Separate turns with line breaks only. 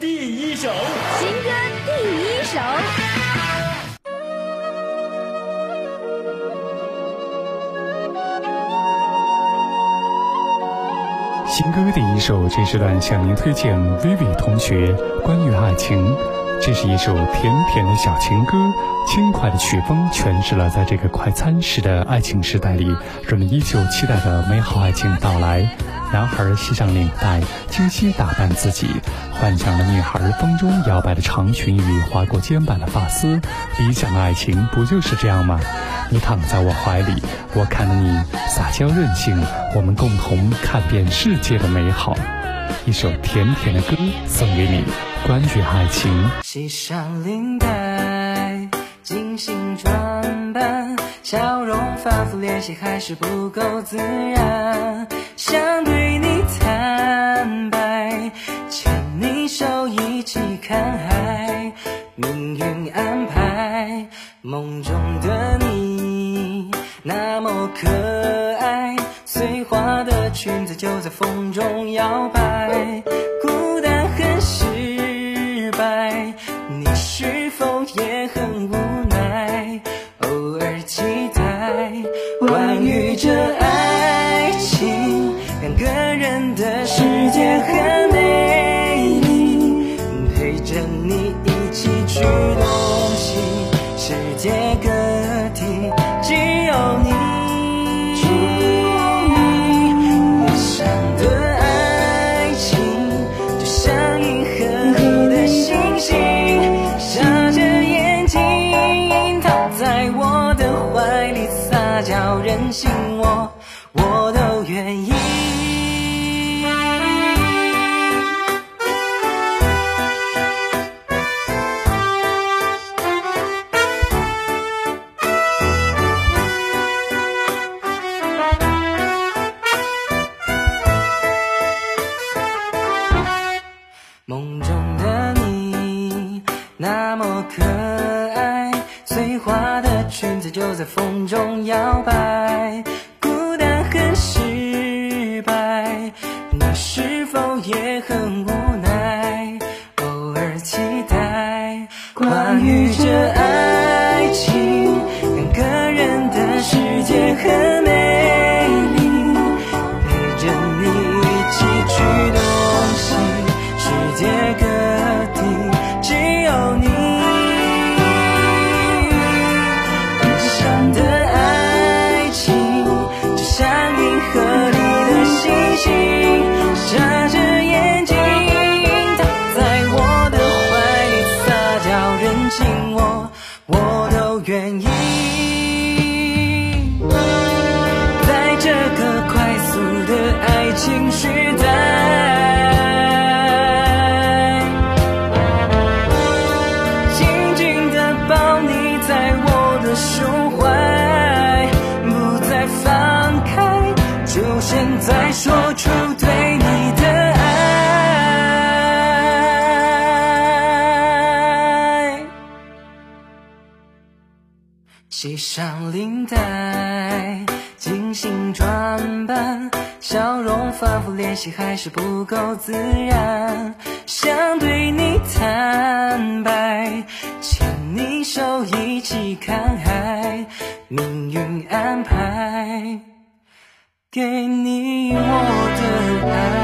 第一首，
新歌第一首。
新歌第一首，这时段向您推荐 Vivi 同学关于爱情。这是一首甜甜的小情歌，轻快的曲风诠释了在这个快餐式的爱情时代里，人们依旧期待的美好爱情到来。男孩系上领带，精心打扮自己，幻想着女孩风中摇摆的长裙与划过肩膀的发丝。理想的爱情不就是这样吗？你躺在我怀里，我看着你撒娇任性，我们共同看遍世界的美好。一首甜甜的歌送给你，关于爱情。
系上领带，精心装扮，笑容反复练习还是不够自然。想对你坦白，牵你手一起看海，命运安排，梦中的你那么可爱。碎花的裙子就在风中摇摆，孤单很失败，你是否许多东西，世界各地，只有你，我想的爱情，就像银河里的星星，眨着眼睛，它在我的怀里撒娇任性。就在风中摇摆，孤单很失败，你是否也很无奈？偶尔期待，关于这爱信，我我都愿意。在这个快速的爱情时代，紧紧的抱你在我的胸怀，不再放开，就现在说出系上领带，精心装扮，笑容反复练习还是不够自然。想对你坦白，牵你手一起看海，命运安排，给你我的爱。